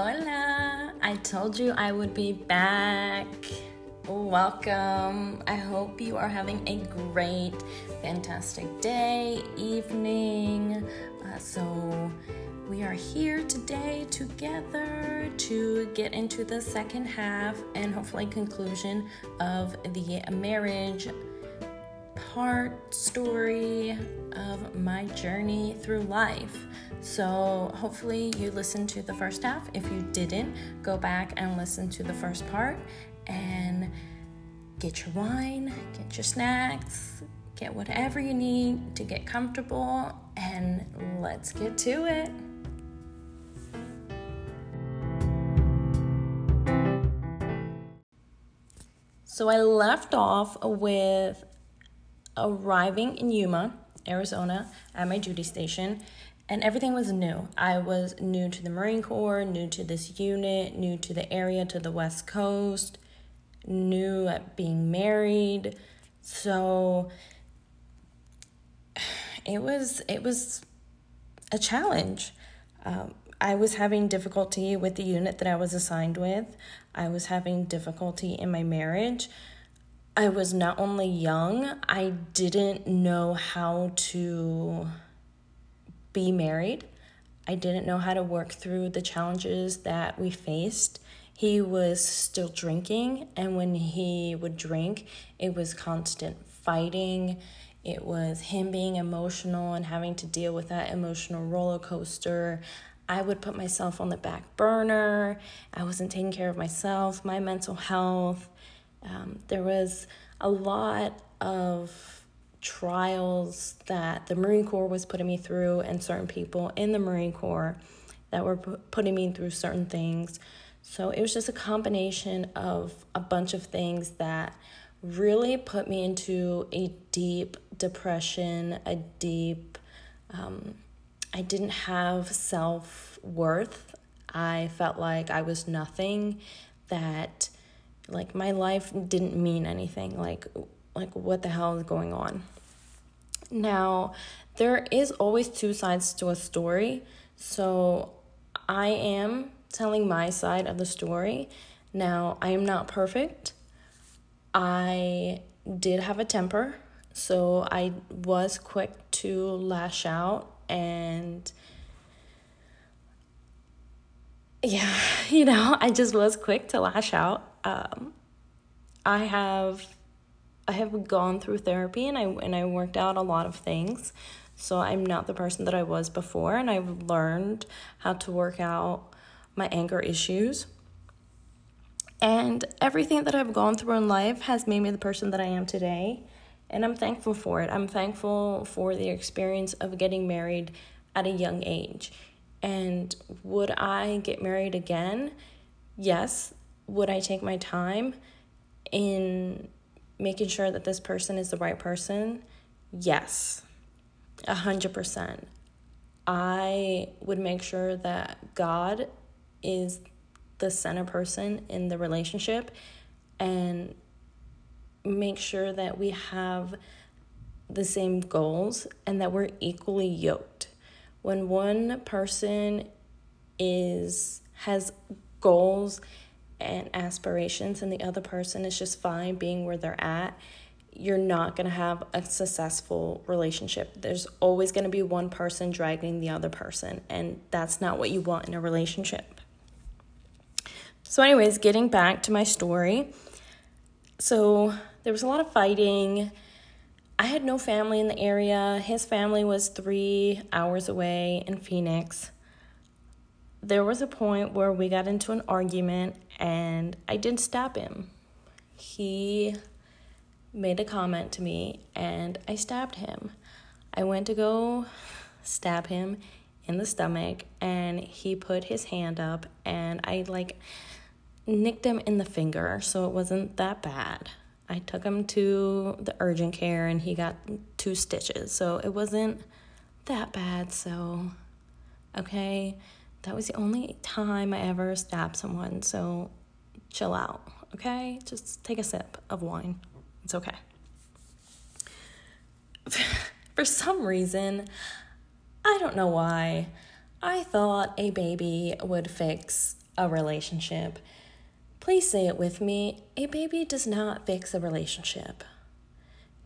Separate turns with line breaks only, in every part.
Hola! I told you I would be back. Welcome. I hope you are having a great, fantastic day, evening. Uh, so, we are here today together to get into the second half and hopefully conclusion of the marriage part story of my journey through life. So, hopefully, you listened to the first half. If you didn't, go back and listen to the first part and get your wine, get your snacks, get whatever you need to get comfortable, and let's get to it. So, I left off with arriving in Yuma, Arizona, at my duty station and everything was new. I was new to the Marine Corps, new to this unit, new to the area to the West Coast, new at being married. So it was it was a challenge. Um, I was having difficulty with the unit that I was assigned with. I was having difficulty in my marriage. I was not only young, I didn't know how to be married. I didn't know how to work through the challenges that we faced. He was still drinking, and when he would drink, it was constant fighting. It was him being emotional and having to deal with that emotional roller coaster. I would put myself on the back burner. I wasn't taking care of myself, my mental health. Um, there was a lot of trials that the Marine Corps was putting me through and certain people in the Marine Corps that were putting me through certain things. So it was just a combination of a bunch of things that really put me into a deep depression, a deep, um, I didn't have self worth. I felt like I was nothing, that like my life didn't mean anything. Like, like what the hell is going on? Now, there is always two sides to a story. So, I am telling my side of the story. Now, I am not perfect. I did have a temper, so I was quick to lash out and yeah, you know, I just was quick to lash out. Um, I have I have gone through therapy and I and I worked out a lot of things. So I'm not the person that I was before and I've learned how to work out my anger issues. And everything that I've gone through in life has made me the person that I am today. And I'm thankful for it. I'm thankful for the experience of getting married at a young age. And would I get married again? Yes. Would I take my time in making sure that this person is the right person, yes, a hundred percent. I would make sure that God is the center person in the relationship and make sure that we have the same goals and that we're equally yoked. When one person is has goals and aspirations and the other person is just fine being where they're at, you're not going to have a successful relationship. There's always going to be one person dragging the other person, and that's not what you want in a relationship. So, anyways, getting back to my story. So, there was a lot of fighting. I had no family in the area. His family was three hours away in Phoenix there was a point where we got into an argument and I didn't stop him. He made a comment to me and I stabbed him. I went to go stab him in the stomach and he put his hand up and I like nicked him in the finger, so it wasn't that bad. I took him to the urgent care and he got two stitches, so it wasn't that bad. So, okay that was the only time I ever stabbed someone, so chill out, okay? Just take a sip of wine. It's okay. For some reason, I don't know why, I thought a baby would fix a relationship. Please say it with me a baby does not fix a relationship.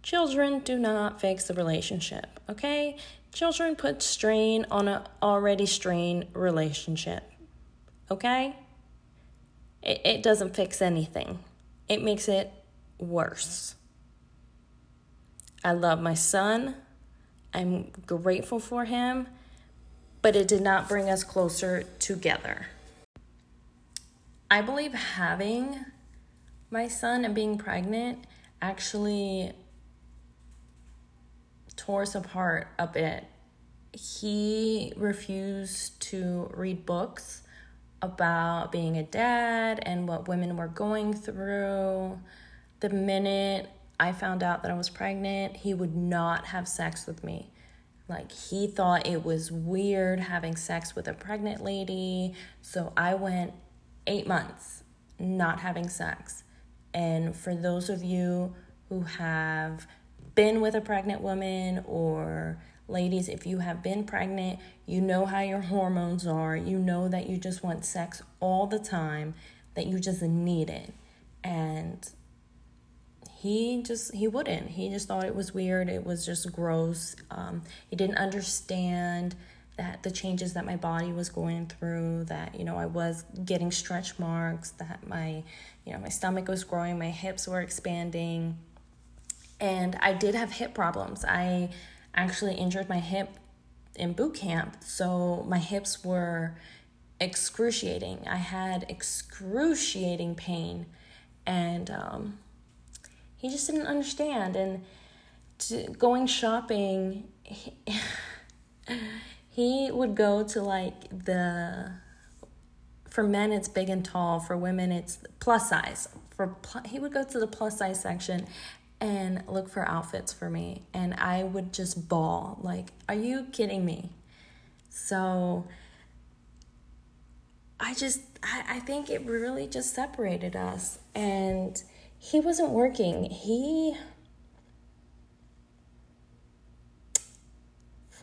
Children do not fix a relationship, okay? Children put strain on an already strained relationship, okay? It, it doesn't fix anything, it makes it worse. I love my son. I'm grateful for him, but it did not bring us closer together. I believe having my son and being pregnant actually tore us apart a bit. He refused to read books about being a dad and what women were going through. The minute I found out that I was pregnant, he would not have sex with me. Like, he thought it was weird having sex with a pregnant lady. So I went eight months not having sex. And for those of you who have been with a pregnant woman or ladies, if you have been pregnant, you know how your hormones are. You know that you just want sex all the time, that you just need it. And he just he wouldn't he just thought it was weird it was just gross um, he didn't understand that the changes that my body was going through that you know i was getting stretch marks that my you know my stomach was growing my hips were expanding. And i did have hip problems. I actually injured my hip in boot camp so my hips were excruciating. I had excruciating pain. And um, he just didn't understand. And to, going shopping he, he would go to like the for men it's big and tall. For women it's plus size. For he would go to the plus size section and look for outfits for me. And i would just bawl like are you kidding me? So i just i, I think it really just separated us. And he wasn't working. He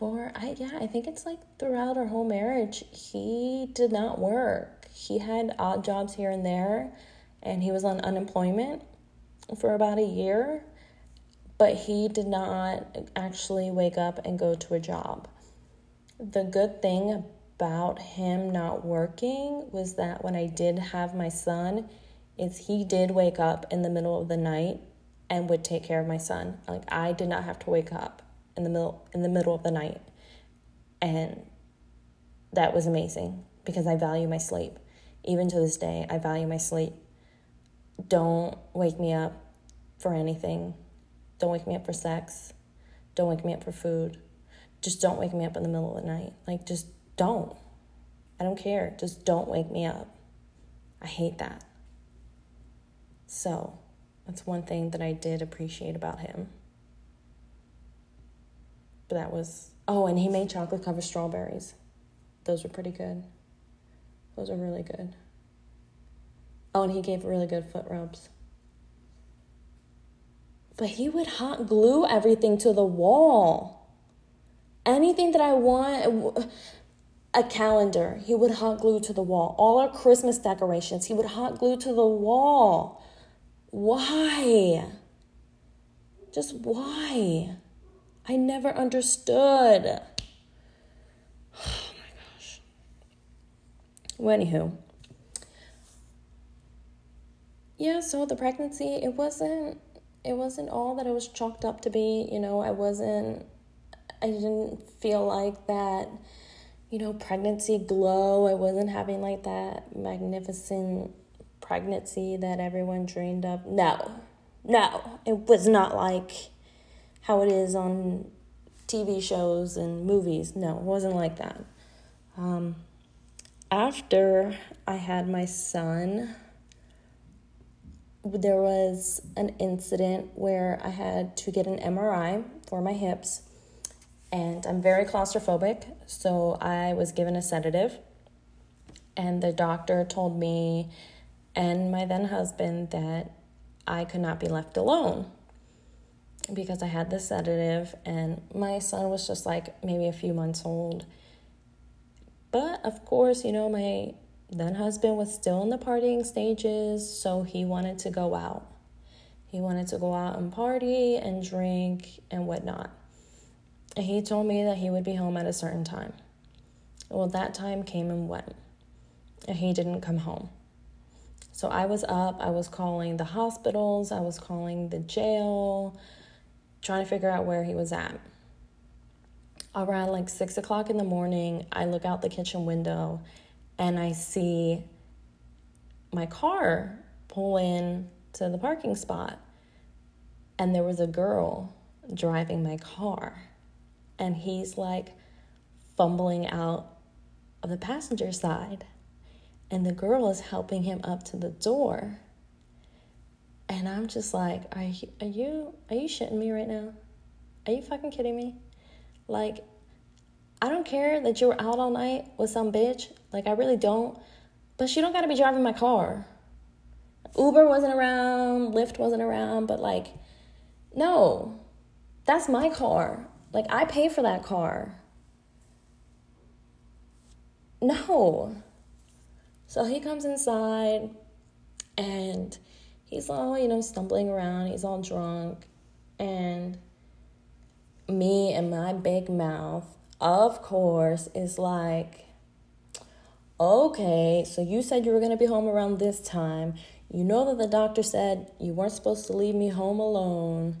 for I yeah, I think it's like throughout our whole marriage, he did not work. He had odd jobs here and there and he was on unemployment for about a year, but he did not actually wake up and go to a job. The good thing about him not working was that when I did have my son, is he did wake up in the middle of the night and would take care of my son. Like I did not have to wake up in the middle in the middle of the night. And that was amazing because I value my sleep. Even to this day, I value my sleep. Don't wake me up for anything. Don't wake me up for sex. Don't wake me up for food. Just don't wake me up in the middle of the night. Like just don't. I don't care. Just don't wake me up. I hate that. So that's one thing that I did appreciate about him. But that was, oh, and he made chocolate covered strawberries. Those were pretty good. Those are really good. Oh, and he gave really good foot rubs. But he would hot glue everything to the wall. Anything that I want, a calendar, he would hot glue to the wall. All our Christmas decorations, he would hot glue to the wall. Why? Just why? I never understood. Oh my gosh. Well, anywho. Yeah, so the pregnancy, it wasn't it wasn't all that it was chalked up to be, you know, I wasn't I didn't feel like that, you know, pregnancy glow. I wasn't having like that magnificent pregnancy that everyone dreamed of. No, no, it was not like how it is on TV shows and movies. No, it wasn't like that. Um, after I had my son, there was an incident where I had to get an MRI for my hips, and I'm very claustrophobic, so I was given a sedative. And the doctor told me and my then husband that I could not be left alone because I had the sedative and my son was just like maybe a few months old. But of course, you know, my then husband was still in the partying stages, so he wanted to go out. He wanted to go out and party and drink and whatnot. And he told me that he would be home at a certain time. Well, that time came and went, and he didn't come home. So I was up, I was calling the hospitals, I was calling the jail, trying to figure out where he was at. Around like six o'clock in the morning, I look out the kitchen window and I see my car pull in to the parking spot. And there was a girl driving my car. And he's like fumbling out of the passenger side. And the girl is helping him up to the door. And I'm just like, are you, are you are you shitting me right now? Are you fucking kidding me? Like, I don't care that you were out all night with some bitch. Like, I really don't. But you don't got to be driving my car. Uber wasn't around, Lyft wasn't around, but like, no, that's my car. Like, I pay for that car. No. So he comes inside and he's all, you know, stumbling around. He's all drunk. And me and my big mouth, of course, is like, okay, so you said you were going to be home around this time. You know that the doctor said you weren't supposed to leave me home alone.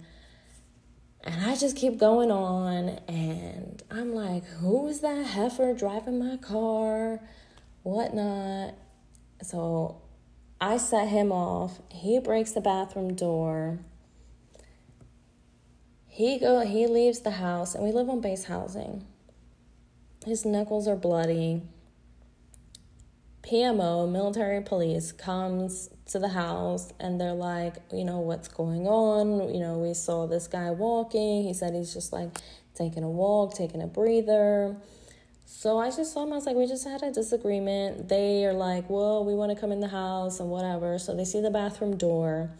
And I just keep going on, and I'm like, who's that heifer driving my car? Whatnot. So I set him off. He breaks the bathroom door. He go he leaves the house and we live on base housing. His knuckles are bloody. PMO, military police, comes to the house and they're like, you know, what's going on? You know, we saw this guy walking. He said he's just like taking a walk, taking a breather. So I just saw him. I was like, we just had a disagreement. They are like, well, we want to come in the house and whatever. So they see the bathroom door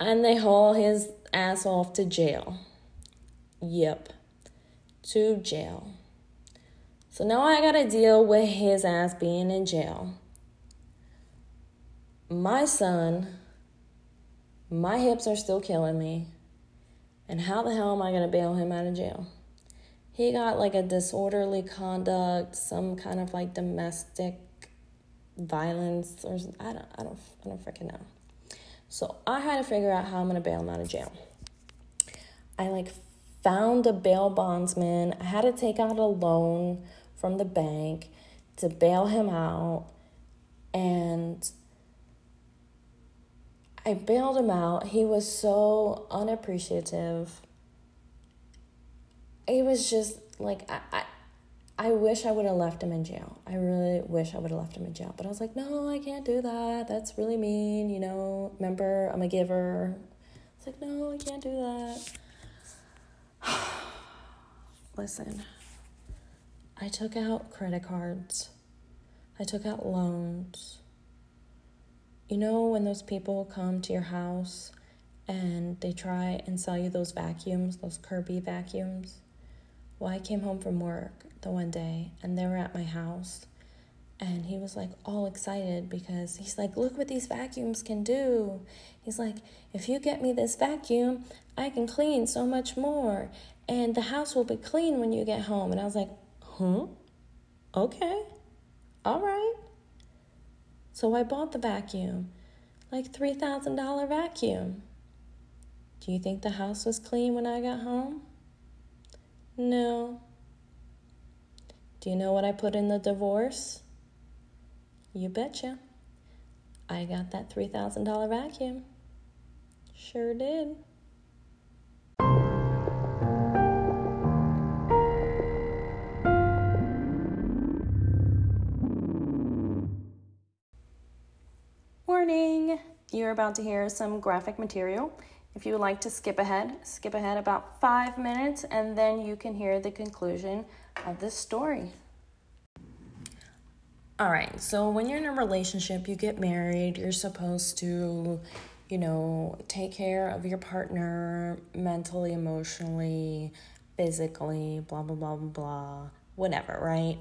and they haul his ass off to jail. Yep, to jail. So now I gotta deal with his ass being in jail my son, my hips are still killing me. And how the hell am I going to bail him out of jail? He got like a disorderly conduct, some kind of like domestic violence or I don't I don't I don't freaking know. So I had to figure out how I'm to bail him out of jail. I like found a bail bondsman. I had to take out a loan from the bank to bail him out and I bailed him out. He was so unappreciative. It was just like I, I I wish I would have left him in jail. I really wish I would have left him in jail. But I was like, no, I can't do that. That's really mean, you know. Remember, I'm a giver. It's like, no, I can't do that. Listen, I took out credit cards. I took out loans. You know, when those people come to your house and they try and sell you those vacuums, those Kirby vacuums? Well, I came home from work the one day and they were at my house. And he was like all excited because he's like, Look what these vacuums can do. He's like, If you get me this vacuum, I can clean so much more. And the house will be clean when you get home. And I was like, Huh? Okay. All right. So I bought the vacuum, like $3,000 vacuum. Do you think the house was clean when I got home? No. Do you know what I put in the divorce? You betcha. I got that $3,000 vacuum. Sure did. Warning! You're about to hear some graphic material. If you would like to skip ahead, skip ahead about five minutes and then you can hear the conclusion of this story. All right, so when you're in a relationship, you get married, you're supposed to, you know, take care of your partner mentally, emotionally, physically, blah, blah, blah, blah, blah, whatever, right?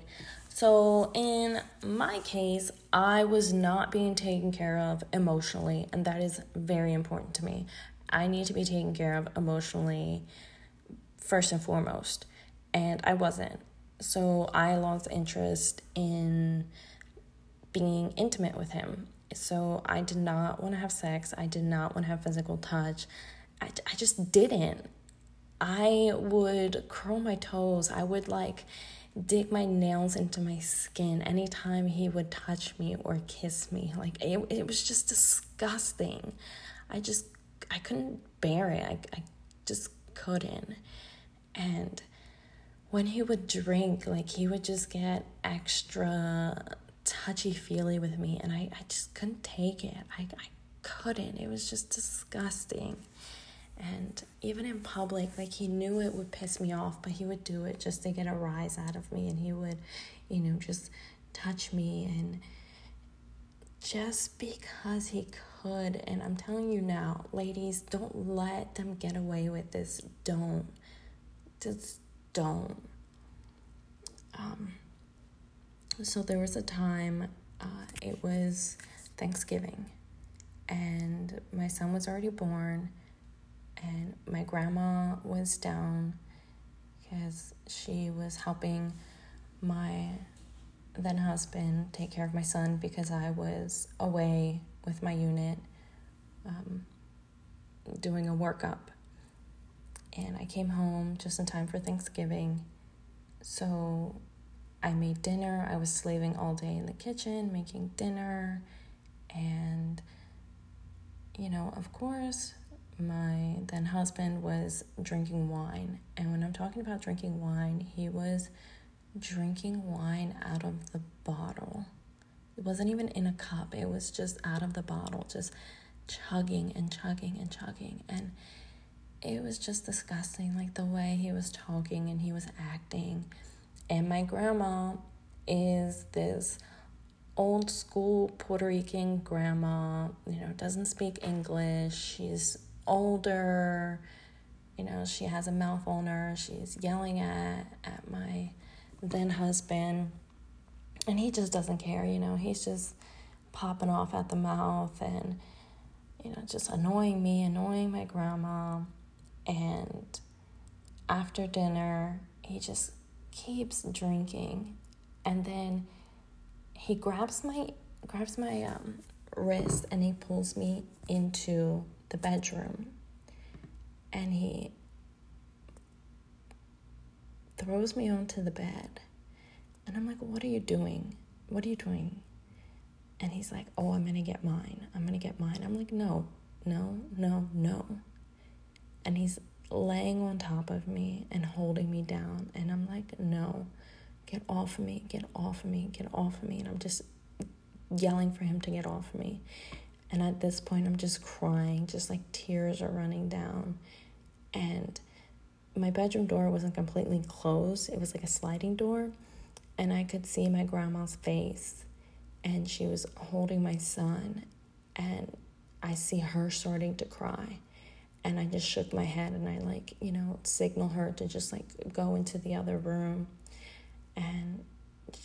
So, in my case, I was not being taken care of emotionally, and that is very important to me. I need to be taken care of emotionally first and foremost, and I wasn't. So, I lost interest in being intimate with him. So, I did not want to have sex, I did not want to have physical touch. I, I just didn't. I would curl my toes. I would like dig my nails into my skin anytime he would touch me or kiss me. Like it, it was just disgusting. I just I couldn't bear it. I, I just couldn't. And when he would drink, like he would just get extra touchy feely with me and I, I just couldn't take it. I, I couldn't. It was just disgusting. And even in public, like he knew it would piss me off, but he would do it just to get a rise out of me. And he would, you know, just touch me and just because he could. And I'm telling you now, ladies, don't let them get away with this. Don't. Just don't. Um, so there was a time, uh, it was Thanksgiving, and my son was already born and my grandma was down because she was helping my then husband take care of my son because I was away with my unit um, doing a workup. And I came home just in time for Thanksgiving. So I made dinner. I was slaving all day in the kitchen, making dinner. And, you know, of course, my then husband was drinking wine. And when I'm talking about drinking wine, he was drinking wine out of the bottle. It wasn't even in a cup, it was just out of the bottle, just chugging and chugging and chugging. And it was just disgusting, like the way he was talking and he was acting. And my grandma is this old school Puerto Rican grandma, you know, doesn't speak English. She's older. You know, she has a mouth on her. She's yelling at at my then husband. And he just doesn't care, you know. He's just popping off at the mouth and you know, just annoying me, annoying my grandma. And after dinner, he just keeps drinking. And then he grabs my grabs my um, wrist and he pulls me into the bedroom and he throws me onto the bed. And I'm like, What are you doing? What are you doing? And he's like, Oh, I'm gonna get mine. I'm gonna get mine. I'm like, No, no, no, no. And he's laying on top of me and holding me down. And I'm like, No, get off of me, get off of me, get off of me. And I'm just yelling for him to get off of me. And at this point, I'm just crying, just like tears are running down. And my bedroom door wasn't completely closed, it was like a sliding door. And I could see my grandma's face, and she was holding my son. And I see her starting to cry. And I just shook my head and I, like, you know, signal her to just like go into the other room. And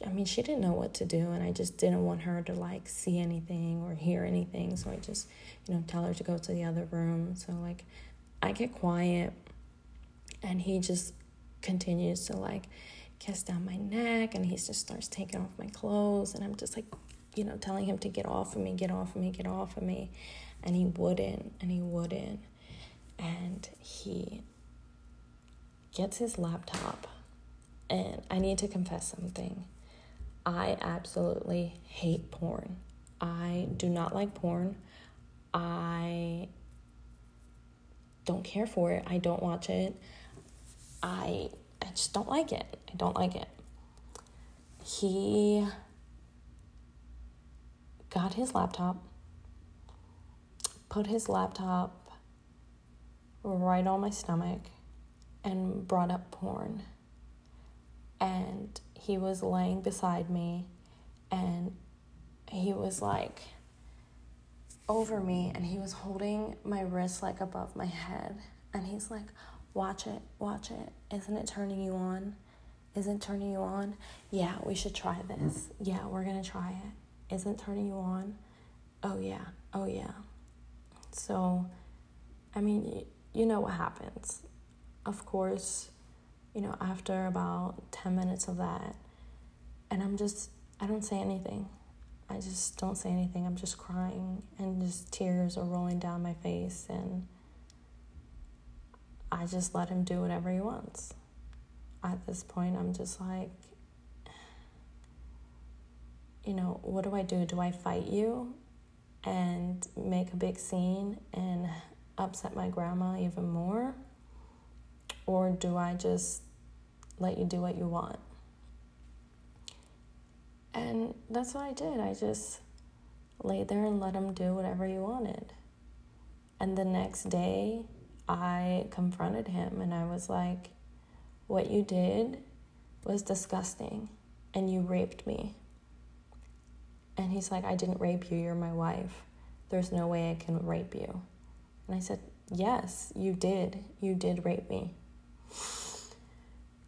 I mean, she didn't know what to do, and I just didn't want her to like see anything or hear anything. So I just, you know, tell her to go to the other room. So, like, I get quiet, and he just continues to like kiss down my neck, and he just starts taking off my clothes, and I'm just like, you know, telling him to get off of me, get off of me, get off of me. And he wouldn't, and he wouldn't. And he gets his laptop. And I need to confess something. I absolutely hate porn. I do not like porn. I don't care for it. I don't watch it. I I just don't like it. I don't like it. He got his laptop, put his laptop right on my stomach, and brought up porn. And he was laying beside me and he was like over me and he was holding my wrist like above my head and he's like watch it watch it isn't it turning you on Isn't turning you on? Yeah, we should try this. Yeah, we're gonna try it. Isn't turning you on? Oh, yeah. Oh, yeah. So, I mean, you know what happens. Of course, you know, after about 10 minutes of that, and I'm just, I don't say anything. I just don't say anything. I'm just crying, and just tears are rolling down my face, and I just let him do whatever he wants. At this point, I'm just like, you know, what do I do? Do I fight you and make a big scene and upset my grandma even more? Or do I just let you do what you want? And that's what I did. I just laid there and let him do whatever he wanted. And the next day, I confronted him and I was like, What you did was disgusting and you raped me. And he's like, I didn't rape you, you're my wife. There's no way I can rape you. And I said, Yes, you did. You did rape me.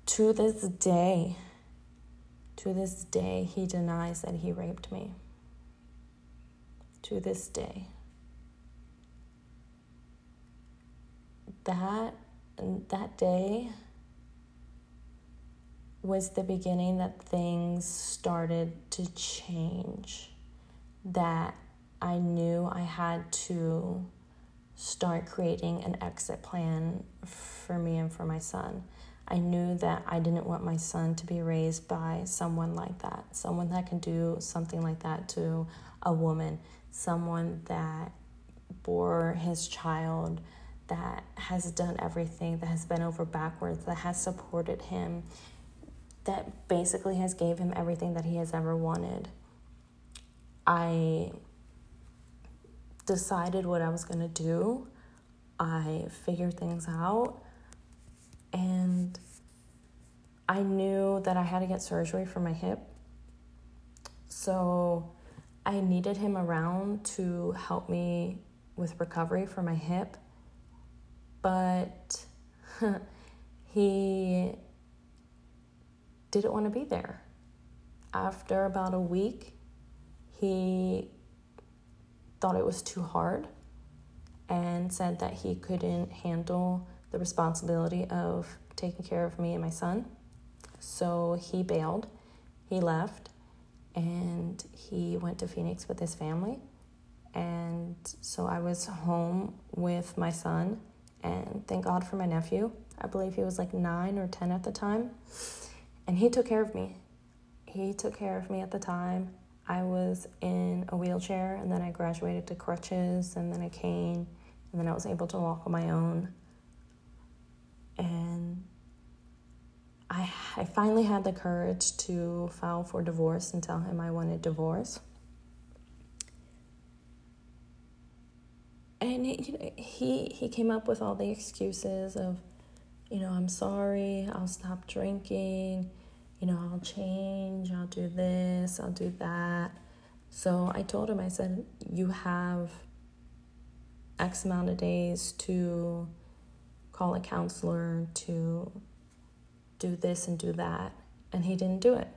To this day, to this day, he denies that he raped me. To this day. That that day was the beginning that things started to change. That I knew I had to start creating an exit plan for me and for my son. I knew that I didn't want my son to be raised by someone like that, someone that can do something like that to a woman, someone that bore his child, that has done everything, that has been over backwards, that has supported him, that basically has gave him everything that he has ever wanted. I decided what I was going to do. I figured things out and I knew that I had to get surgery for my hip. So I needed him around to help me with recovery for my hip. But he didn't want to be there. After about a week, he thought it was too hard and said that he couldn't handle the responsibility of taking care of me and my son. So he bailed, he left, and he went to Phoenix with his family. And so I was home with my son, and thank God for my nephew. I believe he was like nine or 10 at the time. And he took care of me. He took care of me at the time. I was in a wheelchair, and then I graduated to crutches, and then a cane, and then I was able to walk on my own and I, I finally had the courage to file for divorce and tell him I wanted divorce. And he, you know, he, he came up with all the excuses of, you know, I'm sorry, I'll stop drinking, you know, I'll change, I'll do this, I'll do that. So I told him, I said, you have X amount of days to call a counselor to do this and do that. And he didn't do it.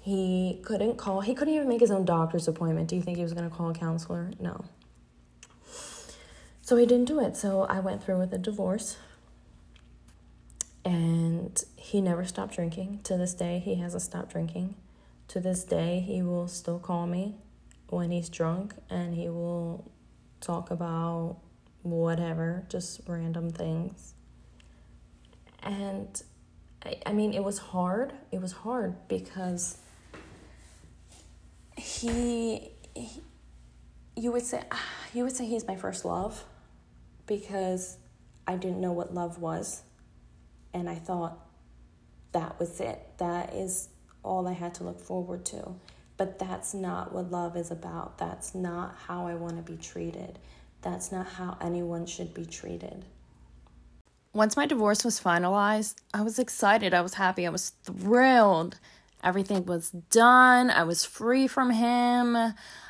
He couldn't call, he couldn't even make his own doctor's appointment. Do you think he was going to call a counselor? No. So he didn't do it. So I went through with a divorce. And he never stopped drinking. To this day, he hasn't stopped drinking. To this day, he will still call me when he's drunk and he will talk about whatever, just random things. And I, I mean, it was hard. It was hard because he, he you would say ah, you would say he's my first love because I didn't know what love was and I thought that was it. That is all I had to look forward to. But that's not what love is about. That's not how I want to be treated. That's not how anyone should be treated.
Once my divorce was finalized, I was excited. I was happy. I was thrilled. Everything was done. I was free from him.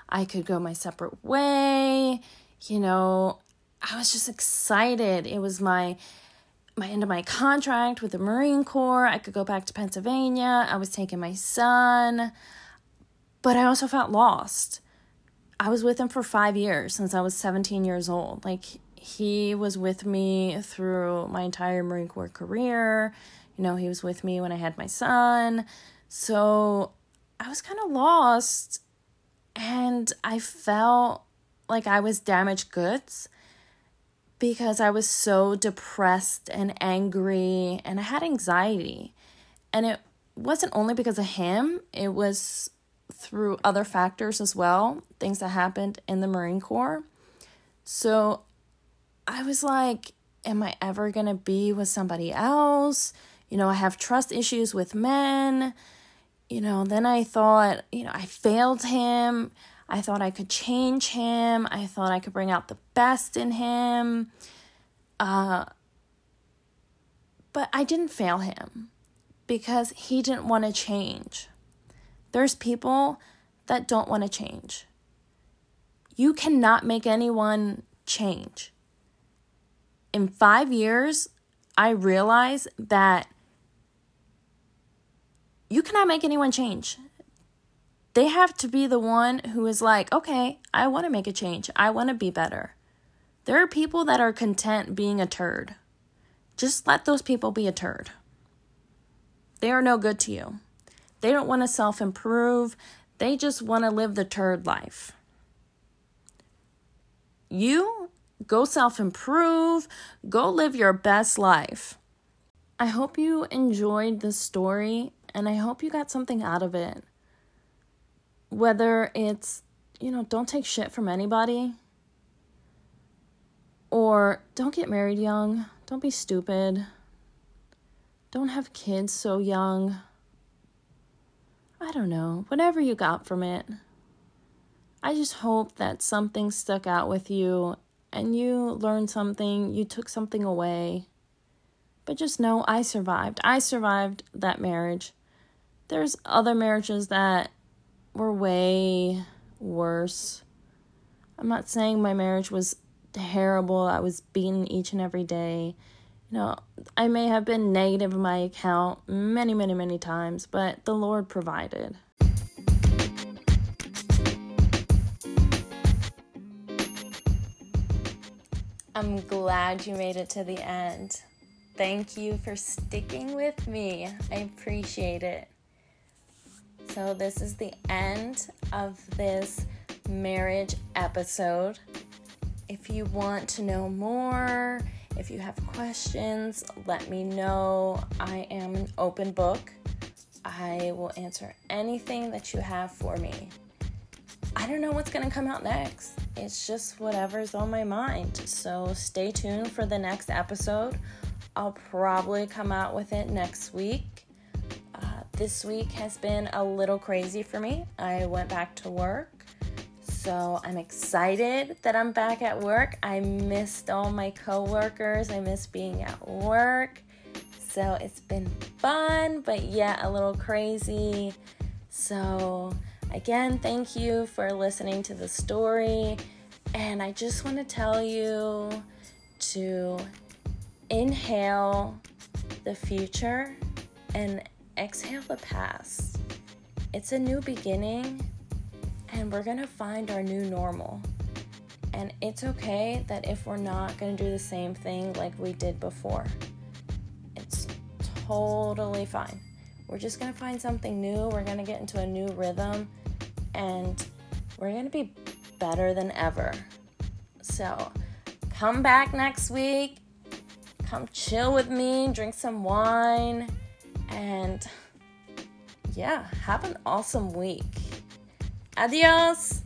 I could go my separate way. You know, I was just excited. It was my my end of my contract with the Marine Corps. I could go back to Pennsylvania. I was taking my son. But I also felt lost. I was with him for 5 years since I was 17 years old. Like he was with me through my entire Marine Corps career. You know, he was with me when I had my son. So I was kind of lost and I felt like I was damaged goods because I was so depressed and angry and I had anxiety. And it wasn't only because of him, it was through other factors as well, things that happened in the Marine Corps. So I was like, am I ever going to be with somebody else? You know, I have trust issues with men. You know, then I thought, you know, I failed him. I thought I could change him. I thought I could bring out the best in him. Uh, but I didn't fail him because he didn't want to change. There's people that don't want to change. You cannot make anyone change. In five years, I realized that you cannot make anyone change they have to be the one who is like, okay, I want to make a change. I want to be better. There are people that are content being a turd. Just let those people be a turd. They are no good to you. They don't want to self improve. They just want to live the turd life. You go self improve, go live your best life. I hope you enjoyed this story and I hope you got something out of it whether it's, you know, don't take shit from anybody or don't get married young, don't be stupid, don't have kids so young. I don't know, whatever you got from it. I just hope that something stuck out with you and you learned something, you took something away. But just know I survived. I survived that marriage. There's other marriages that were way worse. I'm not saying my marriage was terrible. I was beaten each and every day. You know, I may have been negative in my account many, many, many times, but the Lord provided. I'm glad you made it to the end. Thank you for sticking with me. I appreciate it. So, this is the end of this marriage episode. If you want to know more, if you have questions, let me know. I am an open book. I will answer anything that you have for me. I don't know what's going to come out next. It's just whatever's on my mind. So stay tuned for the next episode. I'll probably come out with it next week. This week has been a little crazy for me. I went back to work. So I'm excited that I'm back at work. I missed all my coworkers. I miss being at work. So it's been fun, but yeah, a little crazy. So again, thank you for listening to the story. And I just want to tell you to inhale the future and exhale the past. It's a new beginning, and we're gonna find our new normal. And it's okay that if we're not gonna do the same thing like we did before, it's totally fine. We're just gonna find something new, we're gonna get into a new rhythm, and we're gonna be better than ever. So, come back next week. Come chill with me, drink some wine and yeah, have an awesome week. Adios.